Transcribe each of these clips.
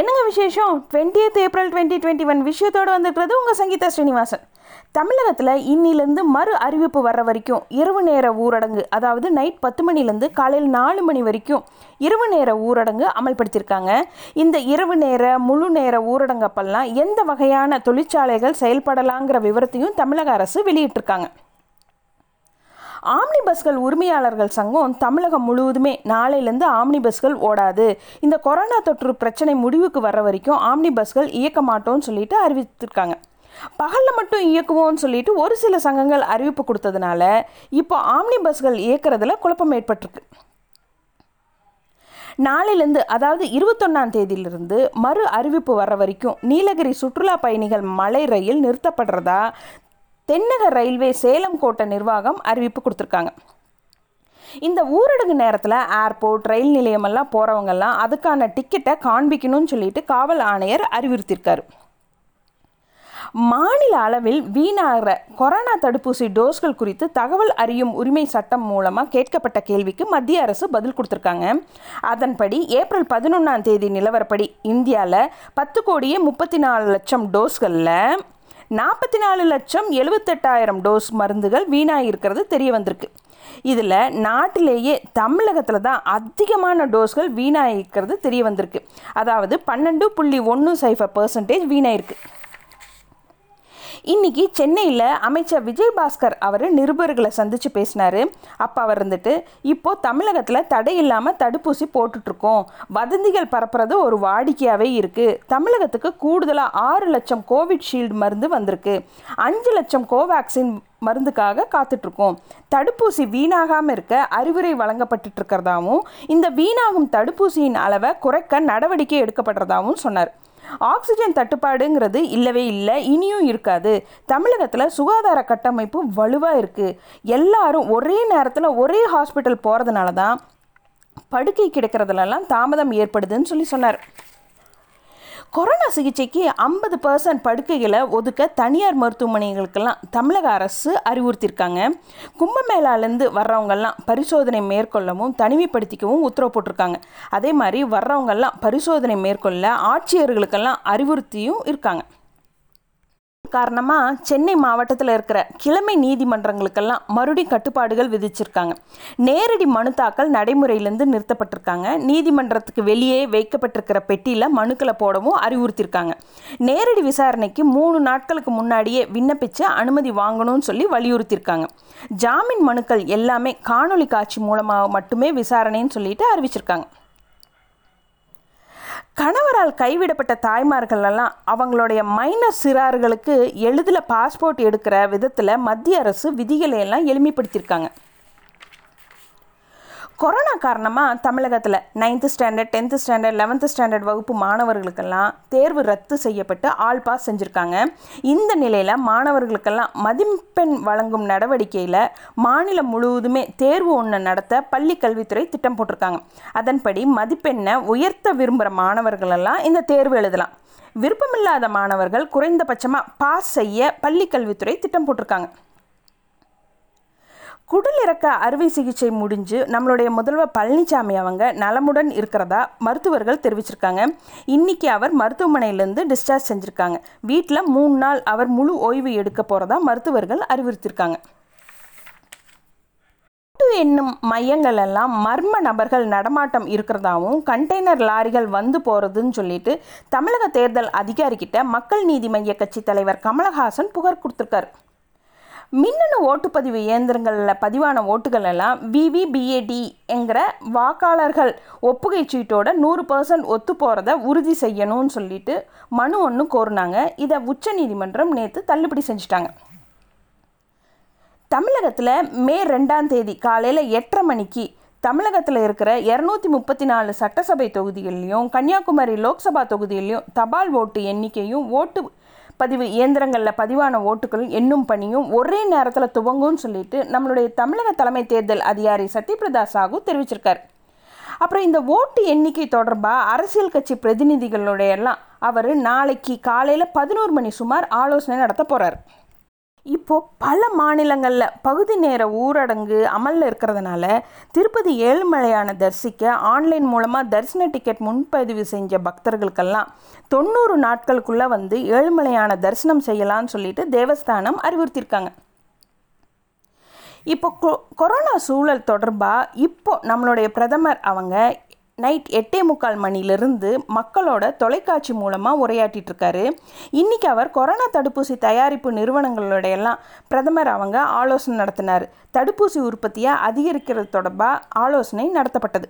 என்னங்க விசேஷம்? Twentieth April twenty twenty one விஷயத்தோடு வந்துருக்கிறது உங்கள் சங்கீதா ஸ்ரீனிவாசன். தமிழகத்தில் இன்னிலேருந்து மறு அறிவிப்பு வர்ற வரைக்கும் இரவு நேர ஊரடங்கு அதாவது நைட் பத்து மணிலேருந்து காலையில் நாலு மணி வரைக்கும் இரவு நேர ஊரடங்கு அமல்படுத்தியிருக்காங்க. இந்த இரவு நேர முழு நேர ஊரடங்கப்பெல்லாம் எந்த வகையான தொழிற்சாலைகள் செயல்படலாங்கிற விவரத்தையும் தமிழக அரசு வெளியிட்டிருக்காங்க. ஆம்னி பஸ்கள் உரிமையாளர்கள் சங்கம் தமிழகம் முழுவதுமே நாளையிலேருந்து ஆம்னி பஸ்கள் ஓடாது. இந்த கொரோனா தொற்று பிரச்சனை முடிவுக்கு வர வரைக்கும் ஆம்னி பஸ்கள் இயக்க மாட்டோம்னு சொல்லிட்டு அறிவித்திருக்காங்க. பகலில் மட்டும் இயக்குவோம்னு சொல்லிட்டு ஒரு சில சங்கங்கள் அறிவிப்பு கொடுத்ததுனால இப்போ ஆம்னி பஸ்கள் இயக்கிறதுல குழப்பம் ஏற்பட்டிருக்கு. நாளையிலேருந்து அதாவது இருபத்தொன்னாம் தேதியிலிருந்து மறு அறிவிப்பு வர்ற வரைக்கும் நீலகிரி சுற்றுலா பயணிகள் மலை ரயில் நிறுத்தப்படுறதா தென்னக ரயில்வே சேலம் கோட்டை நிர்வாகம் அறிவிப்பு கொடுத்துருக்காங்க. இந்த ஊரடங்கு நேரத்தில் ஏர்போர்ட் ரயில் நிலையமெல்லாம் போகிறவங்கெல்லாம் அதுக்கான டிக்கெட்டை காண்பிக்கணும்னு சொல்லிட்டு காவல் ஆணையர் அறிவுறுத்தியிருக்காரு. மாநில அளவில் வீணாகிற கொரோனா தடுப்பூசி டோஸ்கள் குறித்து தகவல் அறியும் உரிமை சட்டம் மூலமாக கேட்கப்பட்ட கேள்விக்கு மத்திய அரசு பதில் கொடுத்துருக்காங்க. அதன்படி ஏப்ரல் பதினொன்றாம் தேதி நிலவரப்படி இந்தியாவில் பத்து கோடியே முப்பத்தி நாலு லட்சம் டோஸ்களில் நாற்பத்தி நாலு லட்சம் எழுபத்தெட்டாயிரம் டோஸ் மருந்துகள் வீணாகிருக்கிறது தெரிய வந்திருக்கு இதில் நாட்டிலேயே தமிழகத்தில் தான் அதிகமான டோஸ்கள் வீணாகிருக்கிறது தெரிய வந்திருக்கு அதாவது பன்னெண்டு புள்ளி ஒன்று சைஃபர் பர்சன்டேஜ் வீணாயிருக்கு. இன்னைக்கு சென்னையில் அமைச்சர் விஜயபாஸ்கர் அவர் நிருபர்களை சந்தித்து பேசினார். அப்போ அவர் இருந்துட்டு இப்போது தமிழகத்தில் தடை இல்லாமல் தடுப்பூசி போட்டுட்ருக்கோம். வதந்திகள் பரப்புறது ஒரு வாடிக்கையாகவே இருக்குது தமிழகத்துக்கு கூடுதலாக ஆறு லட்சம் கோவிட்ஷீல்டு மருந்து வந்திருக்கு. அஞ்சு லட்சம் கோவேக்சின் மருந்துக்காக காத்துட்ருக்கோம். தடுப்பூசி வீணாகாமல் இருக்க அறிவுரை வழங்கப்பட்டுட்ருக்கிறதாவும் இந்த வீணாகும் தடுப்பூசியின் அளவை குறைக்க நடவடிக்கை எடுக்கப்படுறதாகவும் சொன்னார். ஆக்சிஜன் தட்டுப்பாடுங்கிறது இல்லவே இல்லை இனியும் இருக்காது. தமிழகத்தில் சுகாதார கட்டமைப்பு வலுவாக இருக்குது எல்லாரும் ஒரே நேரத்தில் ஒரே ஹாஸ்பிட்டல் போகிறதுனால தான் படுக்கை கிடைக்கிறதுலலாம் தாமதம் ஏற்படுதுன்னு சொல்லி சொன்னார். கொரோனா சிகிச்சைக்கு ஐம்பது பர்சன்ட் படுக்கைகளை ஒதுக்க தனியார் மருத்துவமனைகளுக்கெல்லாம் தமிழக அரசு அறிவுறுத்தியிருக்காங்க. கும்பமேளாலேருந்து வர்றவங்கெல்லாம் பரிசோதனை மேற்கொள்ளவும் தனிமைப்படுத்திக்கவும் உத்தரவு போட்டிருக்காங்க. அதே மாதிரி வர்றவங்கெல்லாம் பரிசோதனை மேற்கொள்ள ஆட்சியர்களுக்கெல்லாம் அறிவுறுத்தியும் இருக்காங்க. காரணமாக சென்னை மாவட்டத்தில் இருக்கிற கிழமை நீதிமன்றங்களுக்கெல்லாம் மறுபடி கட்டுப்பாடுகள் விதிச்சிருக்காங்க. நேரடி மனு தாக்கல் நடைமுறையிலேருந்து நிறுத்தப்பட்டிருக்காங்க. நீதிமன்றத்துக்கு வெளியே வைக்கப்பட்டிருக்கிற பெட்டியில் மனுக்களை போடவும் அறிவுறுத்தியிருக்காங்க நேரடி விசாரணைக்கு மூணு நாட்களுக்கு முன்னாடியே விண்ணப்பித்து அனுமதி வாங்கணும்னு சொல்லி வலியுறுத்தியிருக்காங்க ஜாமீன் மனுக்கள் எல்லாமே காணொலி காட்சி மூலமாக மட்டுமே விசாரணைன்னு சொல்லிட்டு அறிவிச்சிருக்காங்க. கணவரால் கைவிடப்பட்ட தாய்மார்கள் எல்லாம் அவங்களுடைய மைனர் சிறார்களுக்கு எளிதில் பாஸ்போர்ட் எடுக்கிற விதத்தில் மத்திய அரசு விதிகளை எல்லாம் எளிமைப்படுத்தியிருக்காங்க. கொரோனா காரணமாக தமிழகத்தில் ninth standard tenth standard eleventh standard வகுப்பு மாணவர்களுக்கெல்லாம் தேர்வு ரத்து செய்யப்பட்டு ஆல் பாஸ் செஞ்சுருக்காங்க. இந்த நிலையில் மாணவர்களுக்கெல்லாம் மதிப்பெண் வழங்கும் நடவடிக்கையில் மாநிலம் முழுவதுமே தேர்வு ஒன்று நடத்த பள்ளி கல்வித்துறை திட்டம் போட்டிருக்காங்க. அதன்படி மதிப்பெண்ணை உயர்த்த விரும்புகிற மாணவர்களெல்லாம் இந்த தேர்வு எழுதலாம். விருப்பமில்லாத மாணவர்கள் குறைந்தபட்சமாக பாஸ் செய்ய பள்ளி கல்வித்துறை திட்டம் போட்டிருக்காங்க. குடலிறக்க அறுவை சிகிச்சை முடிஞ்சு நம்மளுடைய முதல்வர் பழனிசாமி அவங்க நலமுடன் இருக்கிறதா மருத்துவர்கள் தெரிவிச்சிருக்காங்க. இன்னைக்கு அவர் மருத்துவமனையிலேருந்து டிஸ்சார்ஜ் செஞ்சுருக்காங்க. வீட்டில் மூணு நாள் அவர் முழு ஓய்வு எடுக்க போகிறதா மருத்துவர்கள் அறிவுறுத்தியிருக்காங்க என்னும் மையங்கள் எல்லாம் மர்ம நபர்கள் நடமாட்டம் இருக்கிறதாவும் கண்டெய்னர் லாரிகள் வந்து போகிறதுன்னு சொல்லிட்டு தமிழக தேர்தல் அதிகாரிகிட்ட மக்கள் நீதி மைய கட்சி தலைவர் கமலஹாசன் புகார் கொடுத்துருக்காரு. மின்னணு ஓட்டுப்பதிவு இயந்திரங்களில் பதிவான ஓட்டுகள் எல்லாம் விவிபிஏடி என்கிற வாக்காளர்கள் ஒப்புகை சீட்டோட நூறு பர்சன்ட் ஒத்து போகிறத உறுதி செய்யணும்னு சொல்லிட்டு மனு ஒன்று கோரினாங்க. இதை உச்சநீதிமன்றம் நேற்று தள்ளுபடி செஞ்சிட்டாங்க. தமிழகத்தில் மே ரெண்டாம் தேதி காலையில் எட்டரை மணிக்கு தமிழகத்தில் இருக்கிற இரநூத்தி முப்பத்தி நாலு சட்டசபை தொகுதிகள்லையும் கன்னியாகுமரி லோக்சபா தொகுதியிலையும் தபால் ஓட்டு எண்ணிக்கையும் ஓட்டு பதிவு இயந்திரங்களில் பதிவான ஓட்டுகள் எண்ணும் பணியும் ஒரே நேரத்தில் துவங்கும்னு சொல்லிட்டு நம்மளுடைய தமிழக தலைமை தேர்தல் அதிகாரி சத்யபிரதா சாகு தெரிவிச்சிருக்கார். அப்புறம் இந்த ஓட்டு எண்ணிக்கை தொடர்பாக அரசியல் கட்சி பிரதிநிதிகளுடைய எல்லாம் அவர் நாளைக்கு காலையில் பதினோரு மணி சுமார் ஆலோசனை நடத்த போகிறார் இப்போது பல மாநிலங்களில் பகுதி நேர ஊரடங்கு அமலில் இருக்கிறதுனால திருப்பதி ஏழுமலையான தரிசிக்க ஆன்லைன் மூலமாக தரிசன டிக்கெட் முன்பதிவு செஞ்ச பக்தர்களுக்கெல்லாம் தொண்ணூறு நாட்களுக்குள்ளே வந்து ஏழுமலையான தரிசனம் செய்யலாம்னு சொல்லிட்டு தேவஸ்தானம் அறிவுறுத்தியிருக்காங்க. இப்போ கொ கொரோனா சூழல் தொடர்பாக இப்போ நம்மளுடைய பிரதமர் அவங்க நைட் எட்டே முக்கால் மணிலிருந்து மக்களோட தொலைக்காட்சி மூலமாக உரையாற்றிட்டு இன்றைக்கி அவர் கொரோனா தடுப்பூசி தயாரிப்பு நிறுவனங்களோட எல்லாம் பிரதமர் அவங்க ஆலோசனை நடத்தினார். தடுப்பூசி உற்பத்தியை அதிகரிக்கிறது தொடர்பாக ஆலோசனை நடத்தப்பட்டது.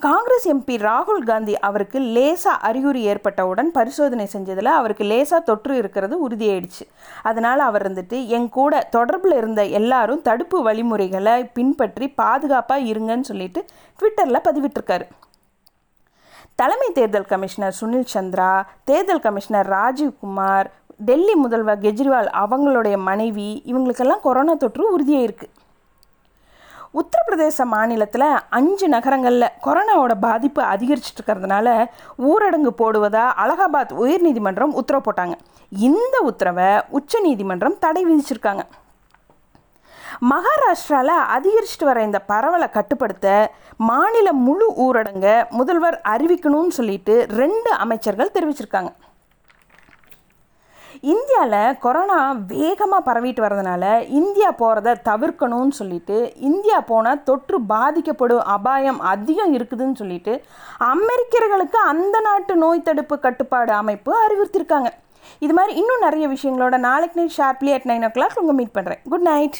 காங்கிரஸ் எம்பி ராகுல் காந்தி அவருக்கு லேசாக அறிகுறி ஏற்பட்டவுடன் பரிசோதனை செஞ்சதில் அவருக்கு லேசாக தொற்று இருக்கிறது உறுதியாயிடுச்சு. அதனால் அவர் வந்துட்டு என் கூட தொடர்பில் இருந்த எல்லாரும் தடுப்பு வழிமுறைகளை பின்பற்றி பாதுகாப்பாக இருங்கன்னு சொல்லிட்டு ட்விட்டரில் பதிவிட்டிருக்காரு. தலைமை தேர்தல் கமிஷனர் சுனில் சந்திரா தேர்தல் கமிஷனர் ராஜீவ்குமார் டெல்லி முதல்வர் கெஜ்ரிவால் அவங்களுடைய மனைவி இவங்களுக்கெல்லாம் கொரோனா தொற்று உறுதியாயிருக்கு. உத்தரப்பிரதேச மாநிலத்தில் அஞ்சு நகரங்களில் கொரோனாவோட பாதிப்பு அதிகரிச்சுட்டு இருக்கிறதுனால ஊரடங்கு போடுவதா அலகாபாத் உயர்நீதிமன்றம் உத்தரவு போட்டாங்க. இந்த உத்தரவை உச்சநீதிமன்றம் தடை விதிச்சிருக்காங்க. மகாராஷ்டிராவில் அதிகரிச்சுட்டு வர இந்த பரவலை கட்டுப்படுத்த மாநில முழு ஊரடங்கை முதல்வர் அறிவிக்கணும்னு சொல்லிட்டு ரெண்டு அமைச்சர்கள் தெரிவிச்சிருக்காங்க. இந்தியாவில் கொரோனா வேகமாக பரவிட்டு வரதுனால இந்தியா போகிறத தவிர்க்கணும்னு சொல்லிட்டு இந்தியா போனால் தொற்று பாதிக்கப்படும் அபாயம் அதிகம் இருக்குதுன்னு சொல்லிட்டு அமெரிக்கர்களுக்கு அந்த நாட்டு நோய் தடுப்பு கட்டுப்பாடு அமைப்பு அறிவுறுத்தியிருக்காங்க. இது மாதிரி இன்னும் நிறைய விஷயங்களோட நாளைக்கு night sharply at nine o'clock உங்கள் மீட் பண்ணுறேன் குட் நைட்.